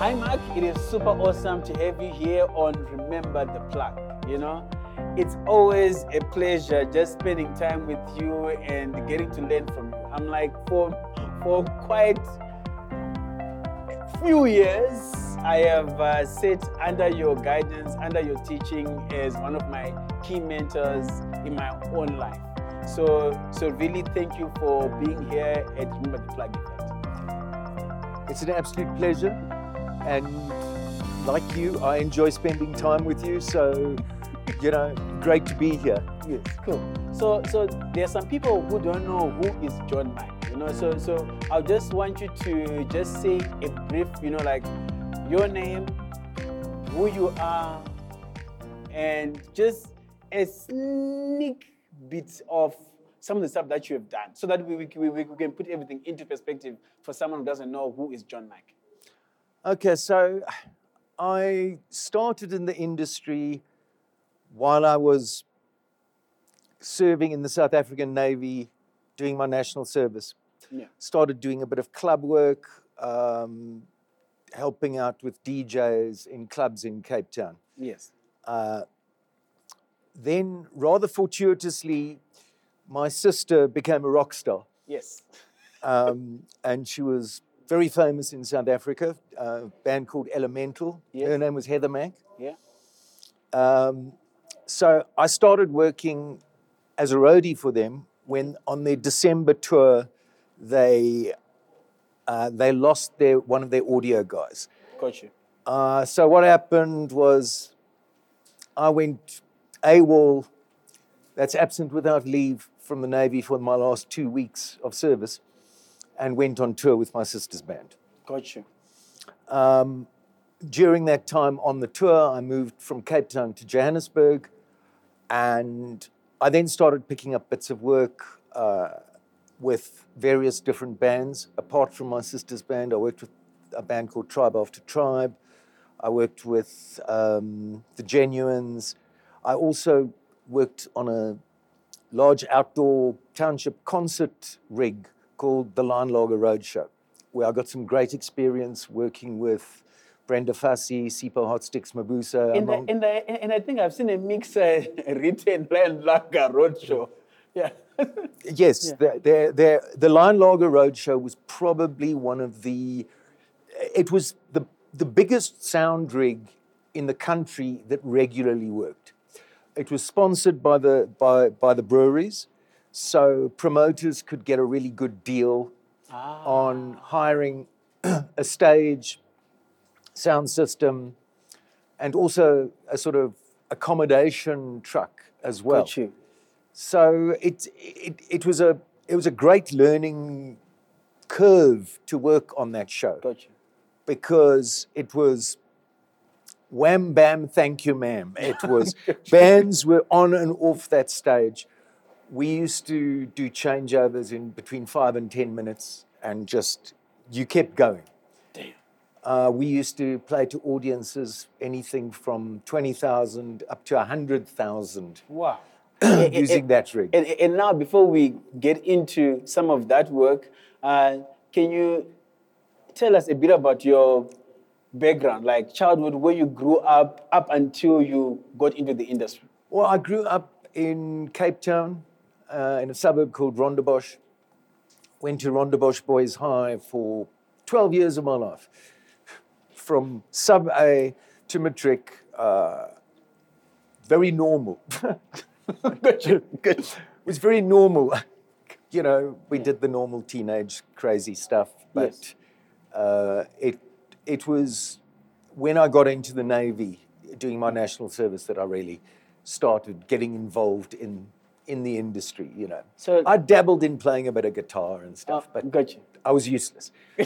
Hi, Mark. It is super awesome to have you here on Remember the Plug. You know, it's always a pleasure just spending time with you and getting to learn from you. I'm like, for for quite a few years, I have uh, sat under your guidance, under your teaching as one of my key mentors in my own life. So, so really, thank you for being here at Remember the Plug event. It's an absolute pleasure. And like you, I enjoy spending time with you. So, you know, great to be here. Yes, cool. So, so there are some people who don't know who is John Mike. You know, so so I just want you to just say a brief, you know, like your name, who you are, and just a sneak bit of some of the stuff that you have done, so that we, we, we, we can put everything into perspective for someone who doesn't know who is John Mike. Okay, so I started in the industry while I was serving in the South African Navy, doing my national service. Yeah. Started doing a bit of club work, um, helping out with DJs in clubs in Cape Town. Yes. Uh, then, rather fortuitously, my sister became a rock star. Yes. um, and she was very famous in South Africa. A band called Ella Mental. Yes. Her name was Heather Mack. Yeah. Um, so I started working as a roadie for them when on their December tour they uh, they lost their one of their audio guys. Got you. Uh, so what happened was I went AWOL, that's absent without leave from the Navy for my last two weeks of service, and went on tour with my sister's band. Got you. Um, during that time on the tour, I moved from Cape Town to Johannesburg, and I then started picking up bits of work uh, with various different bands. Apart from my sister's band, I worked with a band called Tribe After Tribe. I worked with um, the Genuines. I also worked on a large outdoor township concert rig called the Lion Lager Roadshow, where I got some great experience working with Brenda Fassie, Sipho Hotstix, Mabuse. And, I, among- and, I, and I think I've seen a mix uh, written Land Lager Roadshow. Yeah. Yes, Yeah. the, the, the, the Lion Lager Roadshow was probably one of the, it was the, the biggest sound rig in the country that regularly worked. It was sponsored by the, by, by the breweries, so promoters could get a really good deal Ah. on hiring a stage, sound system, and also a sort of accommodation truck as well. Got you. So it, it, it, was a, it was a great learning curve to work on that show Got you. because it was wham bam, thank you, ma'am. It was bands were on and off that stage. We used to do changeovers in between five and 10 minutes and just, you kept going. Damn. Uh, we used to play to audiences anything from 20,000 up to 100,000 Wow. using that rig. And, and now, before we get into some of that work, uh, can you tell us a bit about your background, like childhood, where you grew up, up until you got into the industry? Well, I grew up in Cape Town, uh, in a suburb called Rondebosch. Went to Rondebosch Boys High for 12 years of my life. From sub A to matric, uh, very normal. It was very normal. You know, we did the normal teenage crazy stuff, but Yes. uh, it it was when I got into the Navy doing my national service that I really started getting involved in in the industry. You know, So- I dabbled in playing a bit of guitar and stuff, Oh, but got you. I was useless.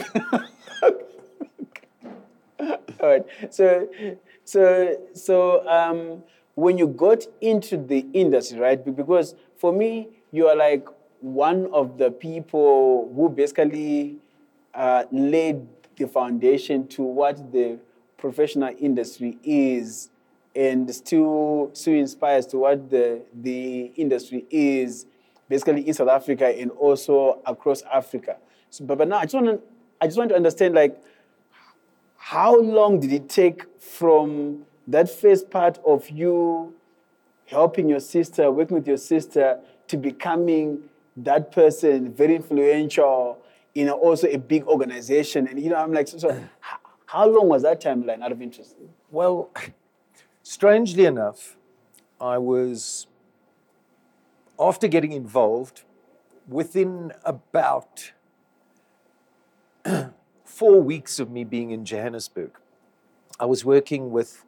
All right. So, so, so, um, when you got into the industry, right? Because for me, you are like one of the people who basically uh, laid the foundation to what the professional industry is, and still still inspires to what the the industry is, basically in South Africa and also across Africa. So, but, but now I just want to I just want to understand like how long did it take from that first part of you helping your sister, working with your sister, to becoming that person, very influential, you know, also a big organization? And, you know, I'm like, so, so how long was that timeline out of interest? Well, strangely enough, I was, after getting involved, within about four weeks of me being in Johannesburg, I was working with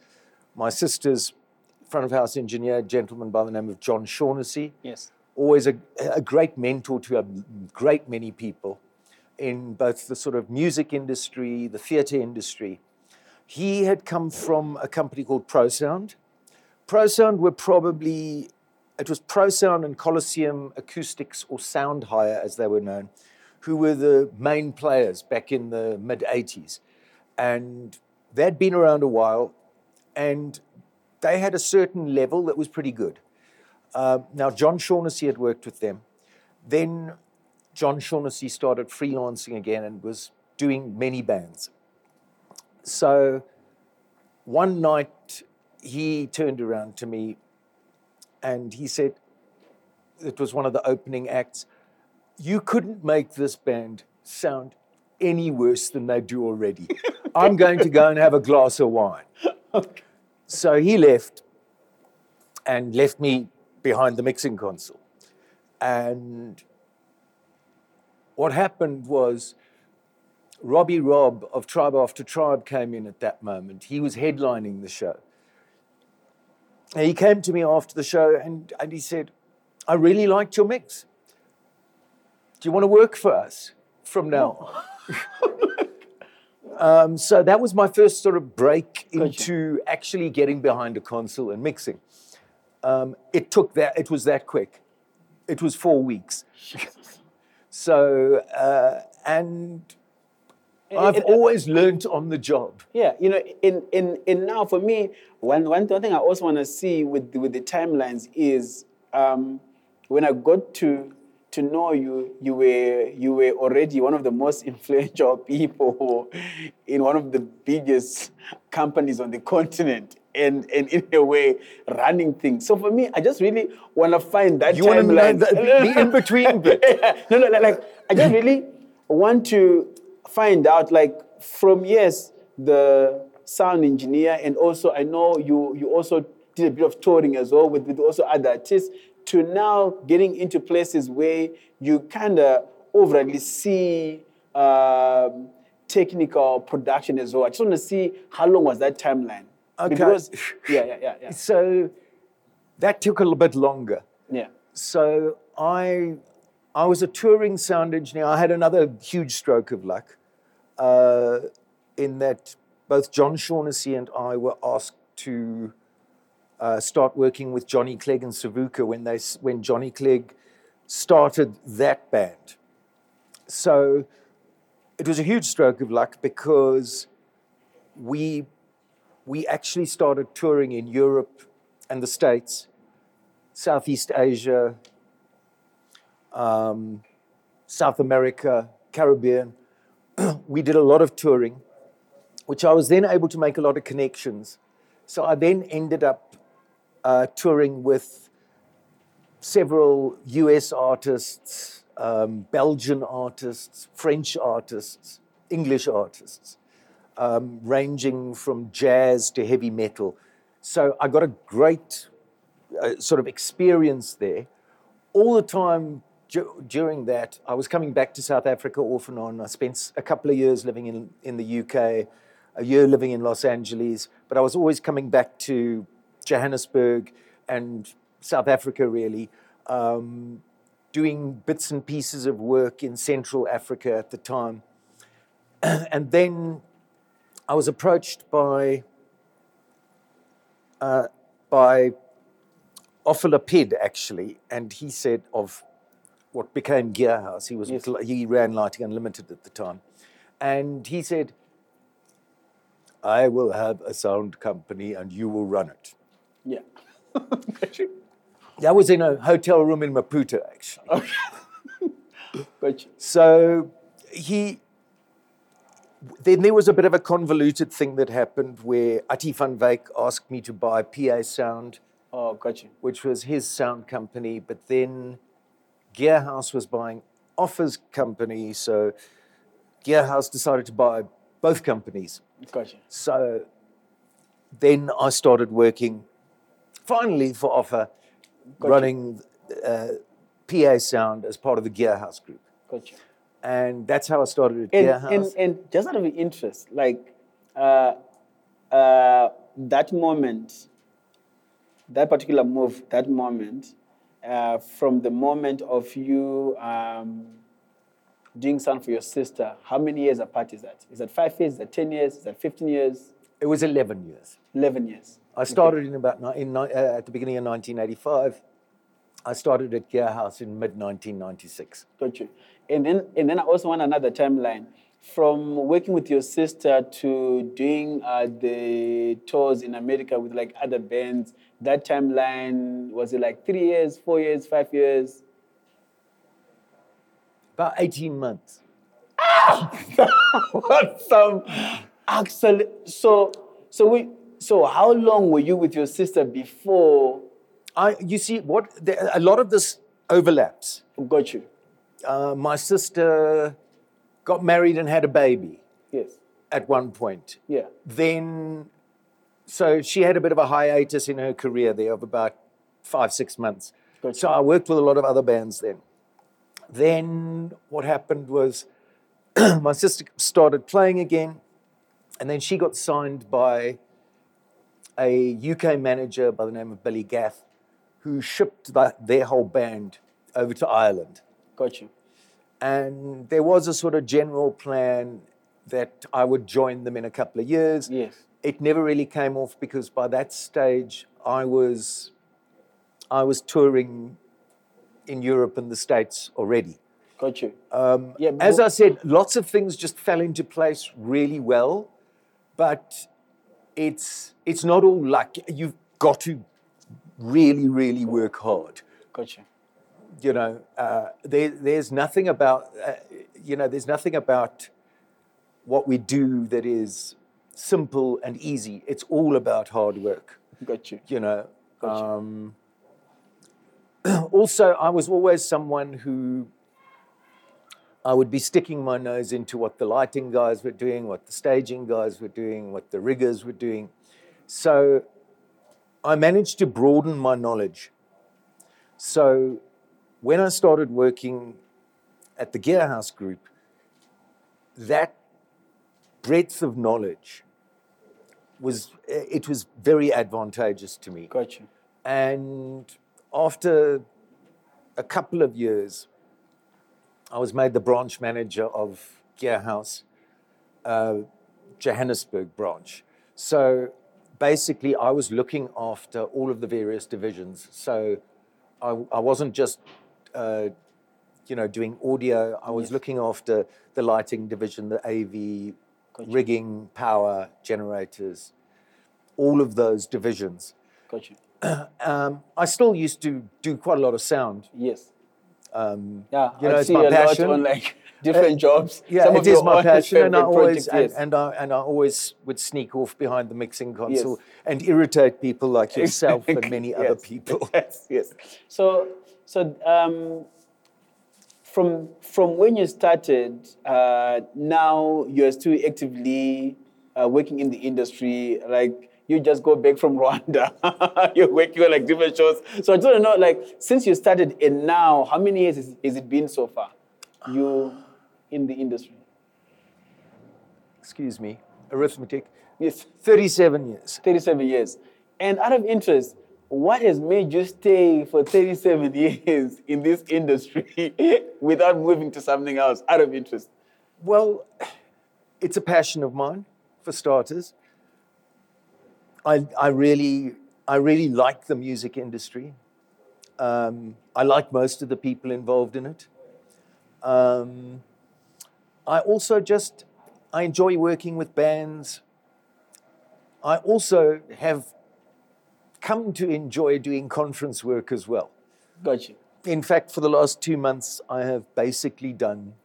my sister's front of house engineer, a gentleman by the name of John Shaughnessy. Yes. Always a, a great mentor to a great many people in both the sort of music industry, the theatre industry. He had come from a company called ProSound. ProSound were probably, it was ProSound and Coliseum Acoustics or Sound Hire as they were known, who were the main players back in the mid 80s. And they'd been around a while and they had a certain level that was pretty good. Uh, now, John Shaughnessy had worked with them. Then John Shaughnessy started freelancing again and was doing many bands. So one night he turned around to me and he said, it was one of the opening acts, you couldn't make this band sound any worse than they do already. I'm going to go and have a glass of wine. Okay. So he left and left me behind the mixing console. And what happened was Robbie Robb of Tribe After Tribe came in at that moment. He was headlining the show. And he came to me after the show and, and he said, I really liked your mix. Do you want to work for us from now on? um, so that was my first sort of break Gotcha. into actually getting behind a console and mixing. Um, it took that, it was that quick. It was four weeks. So, uh, and I've it- always learned on the job. Yeah, you know, in in in now for me, one one one thing I also want to see with the, with the timelines is um, when I got to to know you, you were you were already one of the most influential people in one of the biggest companies on the continent. And, and in a way, running things. So for me, I just really want to find that You wanna know timeline. the- the in-between bit. no, no, like I just really want to find out, like, from yes, the sound engineer, and also I know you you also did a bit of touring as well with, with also other artists, to now getting into places where you kind of overtly see um, technical production as well. I just want to see how long was that timeline. Okay. Because yeah, yeah, yeah, yeah, So that took a little bit longer. yeah. So I, I was a touring sound engineer. I had another huge stroke of luck, uh, in that both John Shaughnessy and I were asked to uh, start working with Johnny Clegg and Savuka when they when Johnny Clegg started that band. So it was a huge stroke of luck because we we actually started touring in Europe and the States, Southeast Asia, um, South America, Caribbean. we did a lot of touring, which I was then able to make a lot of connections. So I then ended up uh, touring with several US artists, um, Belgian artists, French artists, English artists, um, ranging from jazz to heavy metal. So I got a great uh, sort of experience there. All the time during that, I was coming back to South Africa off and on. I spent a couple of years living in, in the UK, a year living in Los Angeles, but I was always coming back to Johannesburg and South Africa, really, um, doing bits and pieces of work in Central Africa at the time. and then I was approached by uh, by Ophila Pid, actually, and he said of what became Gearhouse. He was Yes. with, he ran Lighting Unlimited at the time, and he said, "I will have a sound company, and you will run it." Yeah. That was in a hotel room in Maputo, actually. But So he then there was a bit of a convoluted thing that happened where Ati van Wyk asked me to buy PA Sound, Oh, got you. which was his sound company, but then Gearhouse was buying Offer's company, so Gearhouse decided to buy both companies. Got you. So then I started working finally for Offer, Gotcha. running uh, PA Sound as part of the Gearhouse group. Got you. And that's how I started at And, Gearhouse. and, and just out of interest, like uh, uh, that moment, that particular move, that moment, uh, from the moment of you um, doing something for your sister, how many years apart is that? Is that five years? Is that 10 years? Is that 15 years? it was 11 years. 11 years? I started in about in, uh, at the beginning of 1985. I started at Gearhouse in mid 1996. Got you. And then, and then I also want another timeline. From working with your sister to doing uh, the tours in America with like other bands, that timeline was it like three years, four years, five years? About 18 months. what some actually? So, so we, so how long were you with your sister before? I, you see, what there, a lot of this overlaps. Got you. Uh, my sister got married and had a baby Yes. at one point. Yeah. Then, so she had a bit of a hiatus in her career there of about five, six months. Gotcha. So I worked with a lot of other bands then. Then what happened was my sister started playing again, and then she got signed by a UK manager by the name of Billy Gaff, who shipped that, their whole band over to Ireland. Got you. And there was a sort of general plan that I would join them in a couple of years. Yes. It never really came off because by that stage I was I was touring in Europe and the States already. Got you. Um, Yeah, as I said, lots of things just fell into place really well, but it's it's not all luck. You've got to really, really work hard. Got you. You know, uh, there, there's nothing about uh, you know, there's nothing about what we do that is simple and easy. It's all about hard work. Got you. You know. Um, also, I was always someone who I would be sticking my nose into what the lighting guys were doing, what the staging guys were doing, what the riggers were doing. So I managed to broaden my knowledge. So when I started working at the Gearhouse Group, that breadth of knowledge was it was very advantageous to me. Got you. And after a couple of years, I was made the branch manager of Gearhouse, uh, Johannesburg branch. So basically, I was looking after all of the various divisions. So I, I wasn't just, uh, you know, doing audio. I was Yes. looking after the lighting division, the AV, Gotcha. rigging, power, generators, all of those divisions. Got you. Um, I still used to do quite a lot of sound. Yes. Um, Yeah, you know, I it's see my a passion. lot on like different jobs. yeah, Some it is my passion, and I always and, yes. and I and I always would sneak off behind the mixing console Yes. and irritate people like yourself and many other people. yes, yes. So, so um, from from when you started, uh, now you're still actively uh, working in the industry. Like you just go back from Rwanda, you're working on like different shows. So I just want to know, like, since you started and now, how many years has, has it been so far? You in the industry? Excuse me, arithmetic. Yes. Thirty-seven years. 37 years. And out of interest, what has made you stay for 37 years in this industry without moving to something else? Out of interest. Well, it's a passion of mine, for starters. I, I really, I really like the music industry. Um, I like most of the people involved in it. Um, I also just, I enjoy working with bands. I also have come to enjoy doing conference work as well. Got you. In fact, for the last two months, I have basically done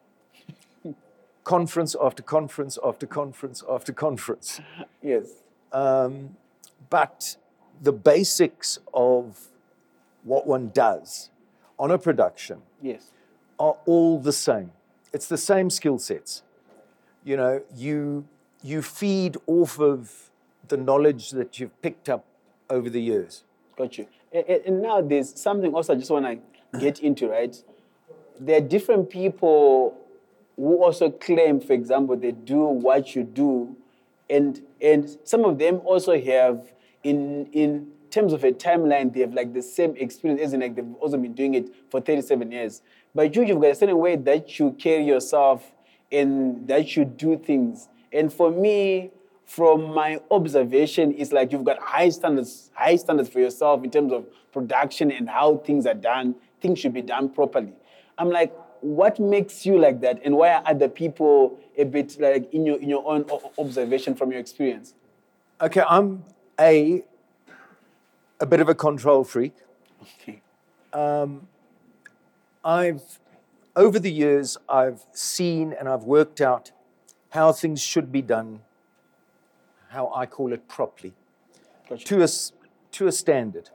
conference after conference after conference after conference. Yes. Um, but the basics of what one does on a production Yes. are all the same. It's the same skill sets. You know, you you feed off of the knowledge that you've picked up over the years. Got you. And, now there's something also I just want to get into, right? There are different people who also claim, for example, they do what you do, and and some of them also have in in terms of a timeline, they have like the same experience as in like they've also been doing it for 37 years. But you, you've got a certain way that you carry yourself and that you do things. And for me, from my observation, it's like you've got high standards, high standards for yourself in terms of production and how things are done. Things should be done properly. I'm like, what makes you like that, and why are other people a bit like in your in your own observation from your experience? Okay, I'm a a bit of a control freak. Okay. Um, I've over the years I've seen and I've worked out how things should be done, how I call it properly, Gotcha. to a to a standard.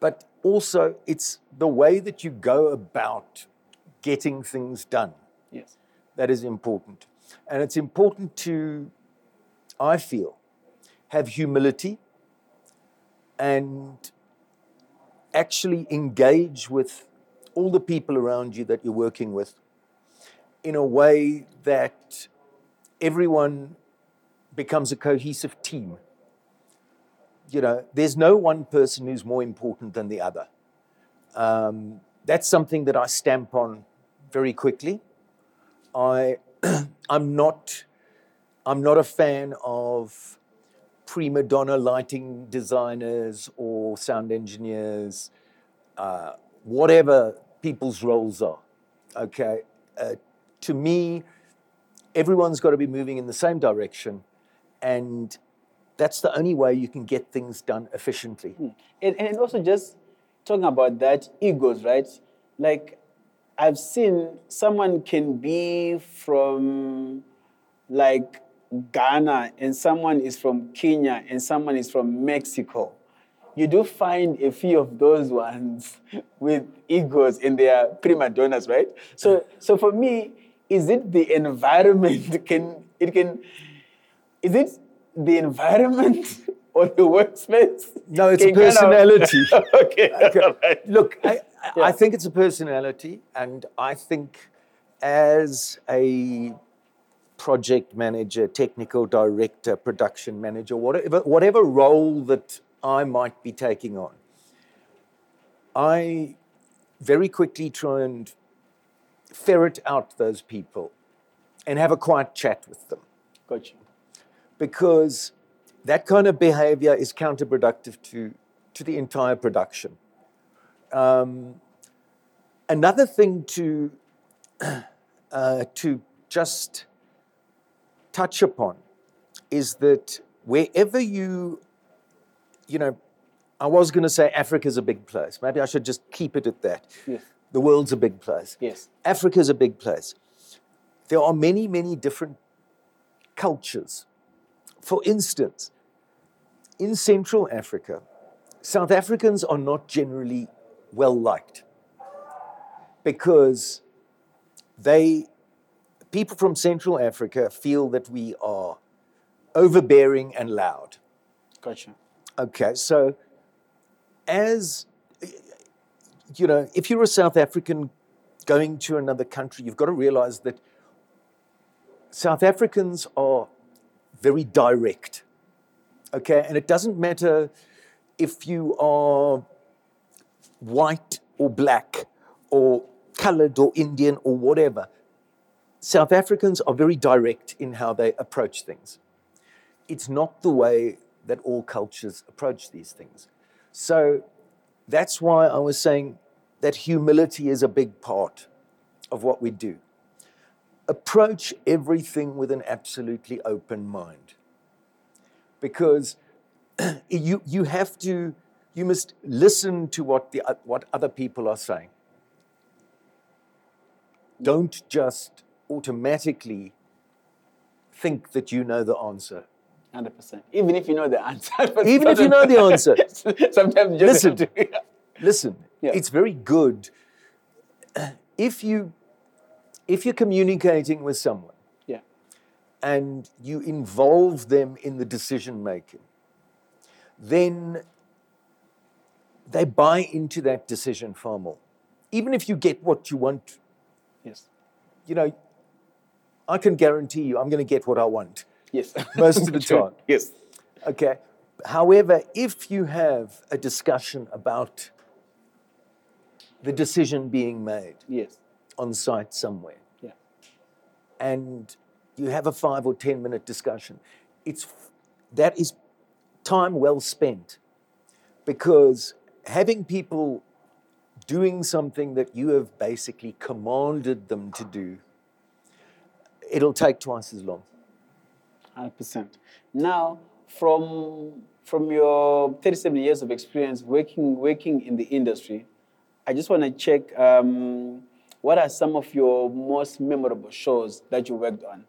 But also it's the way that you go about getting things done Yes. that is important. And it's important to, I feel, have humility and actually engage with all the people around you that you're working with in a way that everyone becomes a cohesive team. You know, there's no one person who's more important than the other. Um, that's something that I stamp on very quickly. I, I'm not, I'm not a fan of prima donna lighting designers or sound engineers, uh, whatever people's roles are. Okay, uh, to me, everyone's got to be moving in the same direction, and that's the only way you can get things done efficiently. Hmm. And, and also just talking about that egos, right? Like I've seen someone can be from like Ghana and someone is from Kenya and someone is from Mexico. You do find a few of those ones with egos and they are prima donnas, right? So so for me, is it the environment can it can is it the environment or the workspace? No, it's a can kind of- personality. okay. Uh, all right. Look, I, I- Yeah. I think it's a personality, and I think as a project manager, technical director, production manager, whatever, whatever role that I might be taking on, I very quickly try and ferret out those people and have a quiet chat with them Got you. Because that kind of behavior is counterproductive to, to the entire production. Um, another thing to, uh, to just touch upon is that wherever you, you know, I was going to say Africa's a big place. Maybe I should just keep it at that. Yes. The world's a big place. Yes. Africa's a big place. There are many, many different cultures. For instance, in Central Africa, South Africans are not generally well liked because they, people from Central Africa feel that we are overbearing and loud. Got you. Okay, so as you know, if you're a South African going to another country, you've got to realize that South Africans are very direct. Okay, and it doesn't matter if you are white or black or colored or Indian or whatever. South Africans are very direct in how they approach things it's not the way that all cultures approach these things. So that's why I was saying that humility is a big part of what we do. Approach everything with an absolutely open mind. Because you, you have to, you must listen to what, the, what other people are saying. Don't just automatically think that you know the answer. Hundred percent. Even if you know the answer. Even if you know the answer. Sometimes you just Listen. Listen, Yeah. it's very good if you if you're communicating with someone yeah. and you involve them in the decision making, then they buy into that decision far more. Even if you get what you want, Yes. you know, I can guarantee you I'm going to get what I want. Yes. Most of the time. Yes. Okay. However, if you have a discussion about the decision being made Yes. On site somewhere, Yeah. and you have a five or ten minute discussion, it's that is time well spent because having people doing something that you have basically commanded them to do, it'll take twice as long. Hundred percent. Now, from from your 37 years of experience working working in the industry, I just want to check um, what are some of your most memorable shows that you worked on.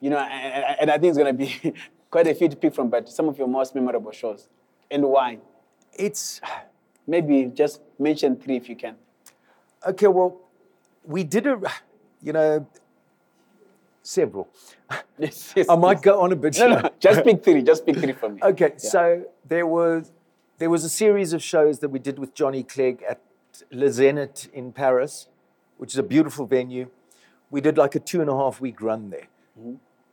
You know, and, and I think it's going to be quite a few to pick from, but some of your most memorable shows and why. It's Maybe just mention three if you can. Okay, well, we did a, you know, several. Yes, yes, I might yes. go on a bit. No, no, just pick three. Just pick three for me. Okay, so there was there was a series of shows that we did with Johnny Clegg at Le Zénith in Paris, which is a beautiful venue. We did like a two and a half week run there,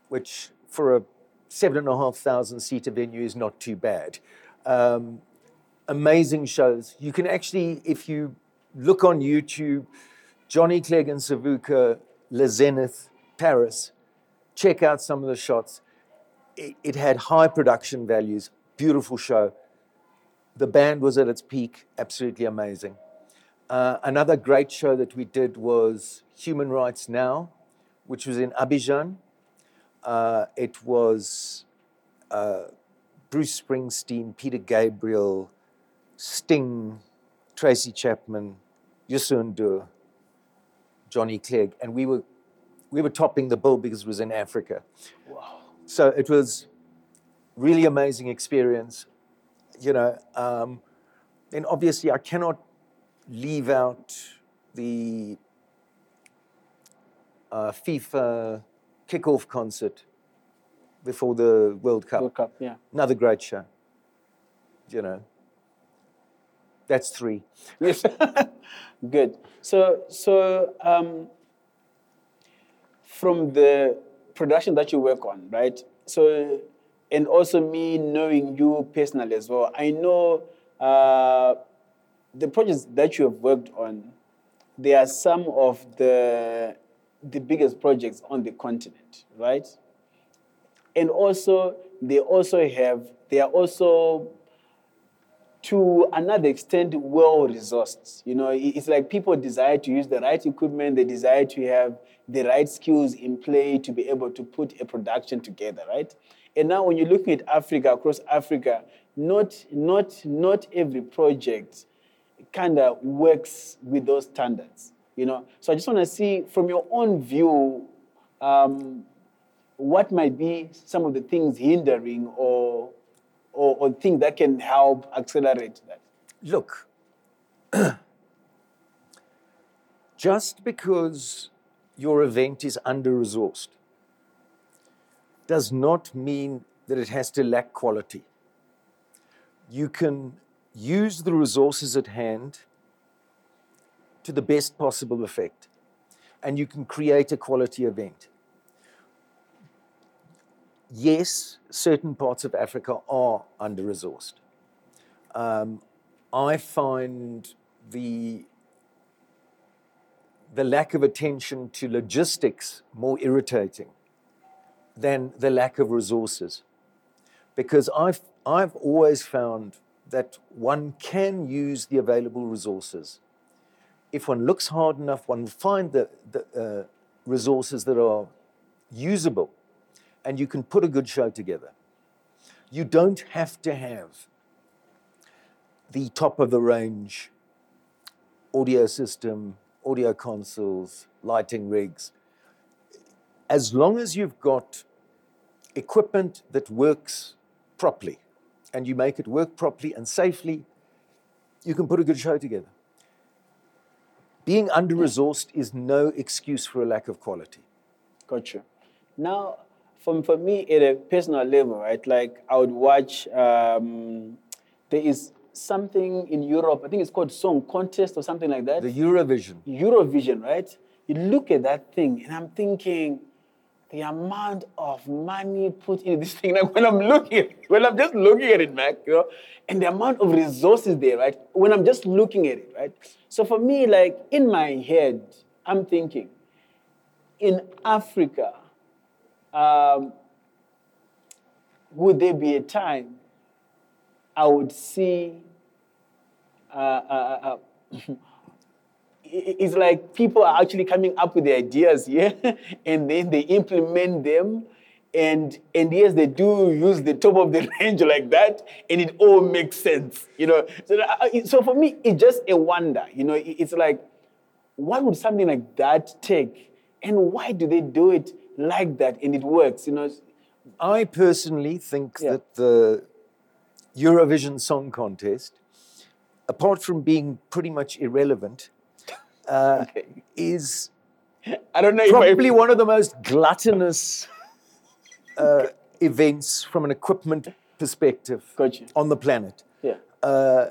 which for a seven and a half thousand seater venue is not too bad. Um, amazing shows. You can actually, if you look on YouTube, Johnny Clegg and Savuka, Le Zenith, Paris, check out some of the shots. It, it had high production values, beautiful show. The band was at its peak, absolutely amazing. Uh, another great show that we did was Human Rights Now, which was in Abidjan. Uh, it was uh, Bruce Springsteen, Peter Gabriel, Sting, Tracy Chapman, Youssou N'Dour, Johnny Clegg, and we were we were topping the bill because it was in Africa. So it was really amazing experience, you know. Um, and obviously, I cannot leave out the uh, FIFA kickoff concert before the World Cup. World Cup, yeah. Another great show. You know, that's three. Yes. Good. So, so um, from the production that you work on, right? So, and also me knowing you personally as well, I know uh, the projects that you have worked on. They are some of the the biggest projects on the continent, right? And also, they also have they are also to another extent well resourced. You know, it's like people desire to use the right equipment, they desire to have the right skills in play to be able to put a production together, right? And now when you're looking at Africa, across Africa, not not not every project kind of works with those standards. You know, so I just want to see from your own view, um, what might be some of the things hindering or, or, or things that can help accelerate that? Look, just because your event is under resourced does not mean that it has to lack quality. You can use the resources at hand to the best possible effect, and you can create a quality event. Yes, certain parts of Africa are under resourced. Um, I find the the lack of attention to logistics more irritating than the lack of resources. Because I've, I've always found that one can use the available resources. If one looks hard enough, one will find the, the uh, resources that are usable and you can put a good show together. You don't have to have the top of the range audio system, audio consoles, lighting rigs. as long as you've got equipment that works properly and you make it work properly and safely, you can put a good show together. Being under resourced is no excuse for a lack of quality. Gotcha. Now, from for me at a personal level, right? Like I would watch. Um, there is something in Europe. I think it's called Song Contest or something like that. The Eurovision. Eurovision, right? You look at that thing, and I'm thinking, the amount of money put in this thing. Like when I'm looking, when I'm just looking at it, Mac, you know, and the amount of resources there, right? When I'm just looking at it, right? So for me, like in my head, I'm thinking, in Africa, um, would there be a time I would see uh, uh, uh, it's like people are actually coming up with the ideas yeah? And then they implement them and and yes they do use the top of the range like that and it all makes sense you know? So, uh, so for me it's just a wonder you know? It's like what would something like that take? And why do they do it like that and it works you know? I personally think Yeah. that the Eurovision Song Contest, apart from being pretty much irrelevant, uh, Okay. is i don't know probably one of the most gluttonous uh, events from an equipment perspective Gotcha. on the planet. yeah Uh,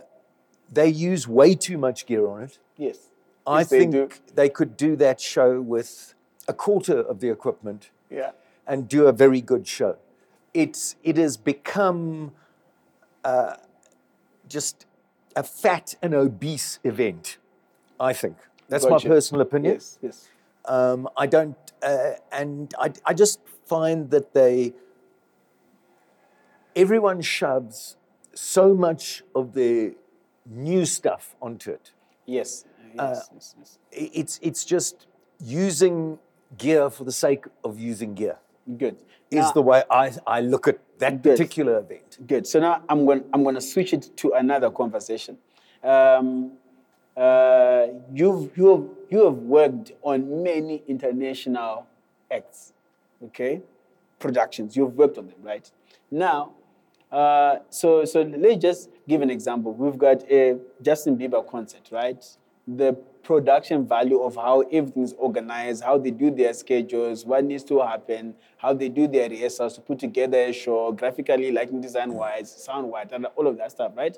they use way too much gear on it. yes I Yes, they think do. they could do that show with a quarter of the equipment yeah and do a very good show. It's it has become uh, just a fat and obese event. I think that's my personal opinion. yes yes Um, I don't, uh, and I, I just find that they, everyone shoves so much of their new stuff onto it. yes yes, yes, yes. It's, it's just using gear for the sake of using gear good is Now- the way I, I look at that Good. particular event. Good. So now I'm going. I'm going to switch it to another conversation. Um, uh, you've you have you have worked on many international acts, okay, productions. You've worked on them, right? Now, uh, so so let's just give an example. We've got a Justin Bieber concert, right? The production value of how everything's organized, how they do their schedules, what needs to happen, how they do their rehearsals to put together a show, graphically, lighting design wise, sound wise, and all of that stuff, right?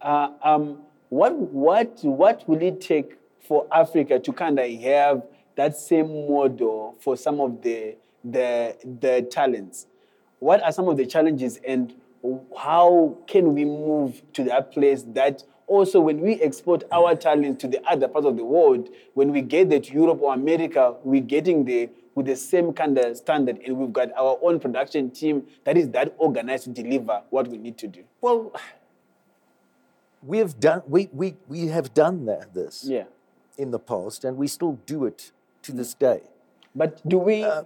Uh, um, what what what will it take for Africa to kind of have that same model for some of the the the talents? What are some of the challenges and how can we move to that place that also when we export our talents to the other parts of the world, when we get there to Europe or America, we're getting there with the same kind of standard and we've got our own production team that is that organized to deliver what we need to do. Well, we have done, we, we, we have done that, this Yeah. in the past, and we still do it to this mm. day. But do we uh,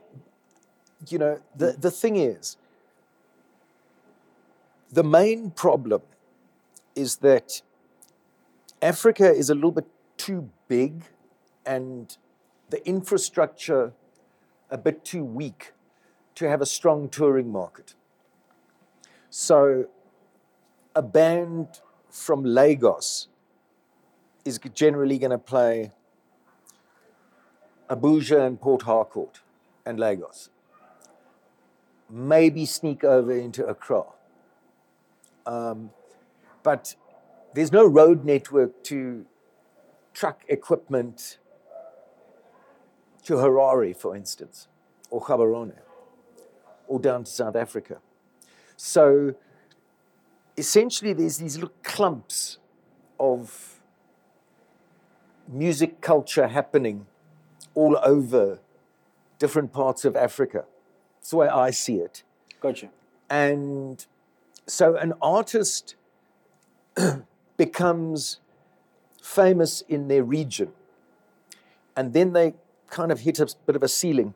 you know, the, the thing is, the main problem is that Africa is a little bit too big and the infrastructure a bit too weak to have a strong touring market. So, a band from Lagos is generally going to play Abuja and Port Harcourt and Lagos maybe sneak over into Accra. Um, but there's no road network to truck equipment to Harare, for instance, or Gaborone, or down to South Africa. So essentially, there's these little clumps of music culture happening all over different parts of Africa. That's the way I see it. Gotcha. And so an artist becomes famous in their region, and then they kind of hit a bit of a ceiling,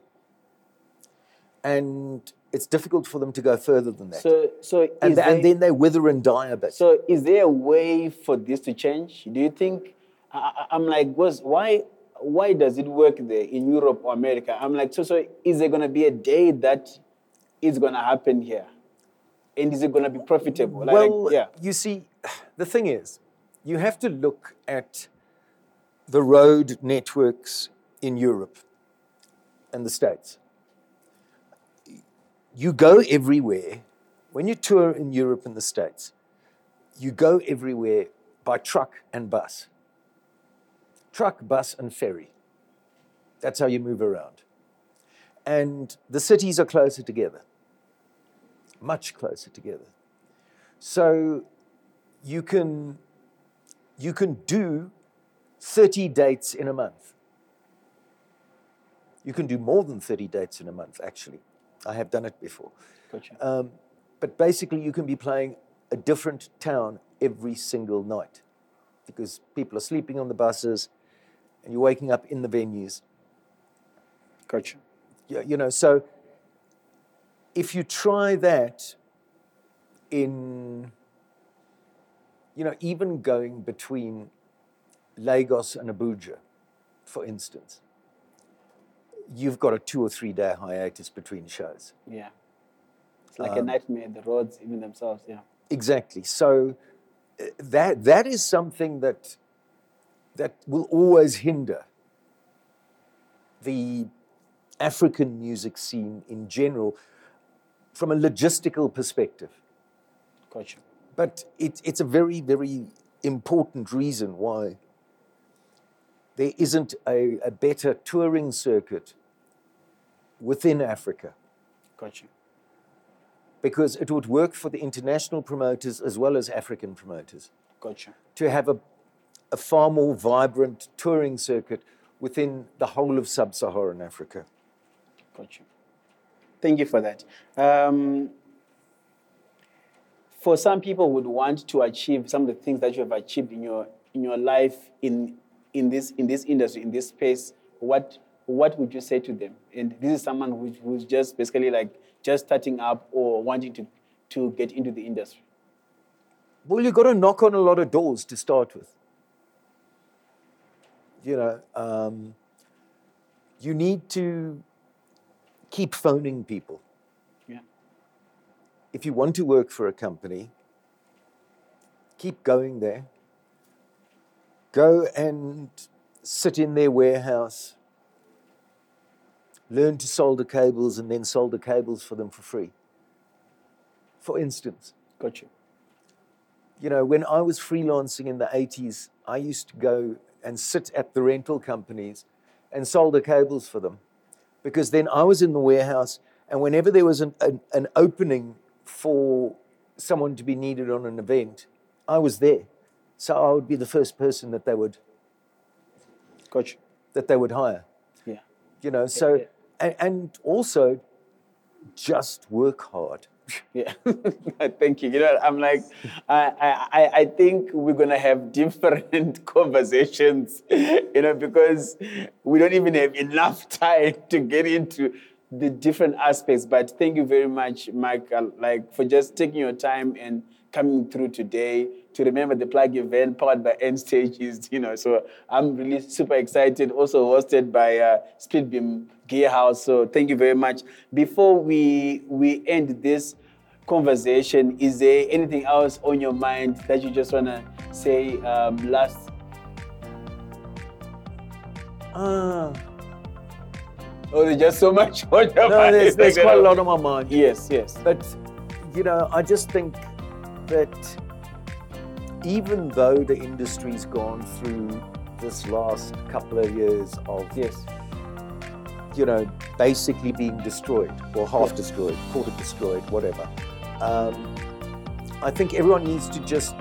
and it's difficult for them to go further than that. So so and, there, and then they wither and die a bit. So, is there a way for this to change? Do you think? I, I'm like, was why why does it work there in Europe or America? I'm like, so so is there gonna be a day that it's gonna happen here? And is it gonna be profitable? Like, well, yeah. you see, the thing is, you have to look at the road networks in Europe and the States. You go everywhere. When you tour in Europe and the States, you go everywhere by truck and bus. Truck, bus, and ferry. That's how you move around. And the cities are closer together, much closer together. So you can, you can do 30 dates in a month. You can do more than 30 dates in a month, actually. I have done it before. Gotcha. Um, but basically, you can be playing a different town every single night because people are sleeping on the buses and you're waking up in the venues. Gotcha. You, you know, so if you try that in, you know, even going between Lagos and Abuja, for instance, you've got a two or three day hiatus between shows. Yeah. It's like a Um, nightmare, the roads even themselves, yeah. Exactly. So uh, that that is something that that will always hinder the African music scene in general from a logistical perspective. Gotcha. But it, it's a very, very important reason why there isn't a, a better touring circuit within Africa Gotcha. because it would work for the international promoters as well as African promoters. Gotcha. to have a, a far more vibrant touring circuit within the whole of sub Saharan Africa. Gotcha. Thank you for that. Um, for some people would want to achieve some of the things that you have achieved in your in your life in in this in this industry in this space. What what would you say to them? And this is someone who's, who's just basically like just starting up or wanting to to get into the industry. Well, you've got to knock on a lot of doors to start with. You know, um, you need to keep phoning people. Yeah. If you want to work for a company, keep going there. Go and sit in their warehouse, learn to solder cables, and then solder cables for them for free. For instance, Gotcha. you know, when I was freelancing in the 80s, I used to go and sit at the rental companies and solder cables for them. Because then I was in the warehouse, and whenever there was an, an, an opening for someone to be needed on an event, I was there. So I would be the first person that they would Gotcha. that they would hire. Yeah. You know, so yeah. and, and also just work hard. Yeah, thank you. You know, I'm like, I, I, I think we're gonna have different conversations, you know, because we don't even have enough time to get into the different aspects. But thank you very much, Mike, like for just taking your time and coming through today to remember the plug event powered by End Stages, you know. So I'm really super excited. Also hosted by uh, Splitbeam Gear House. So thank you very much. Before we we end this conversation, is there anything else on your mind that you just wanna say um, last? Ah, Oh, there's just so much on your no, mind. there's, there's quite a lot on my mind. Yes, yes. But, you know, I just think that even though the industry's gone through this last couple of years of, Yes. you know, basically being destroyed or half Yeah. destroyed, quarter destroyed, whatever, um, I think everyone needs to just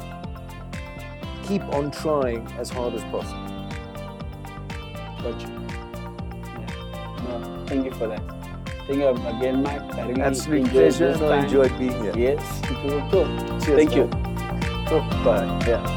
keep on trying as hard as possible. Gotcha. Yeah. No, thank you for that. Thank you again, Mike. I really Absolute enjoyed pleasure, I enjoyed being here. Yes, it was. Cheers, Thank you. man. Cool. Bye. Yeah.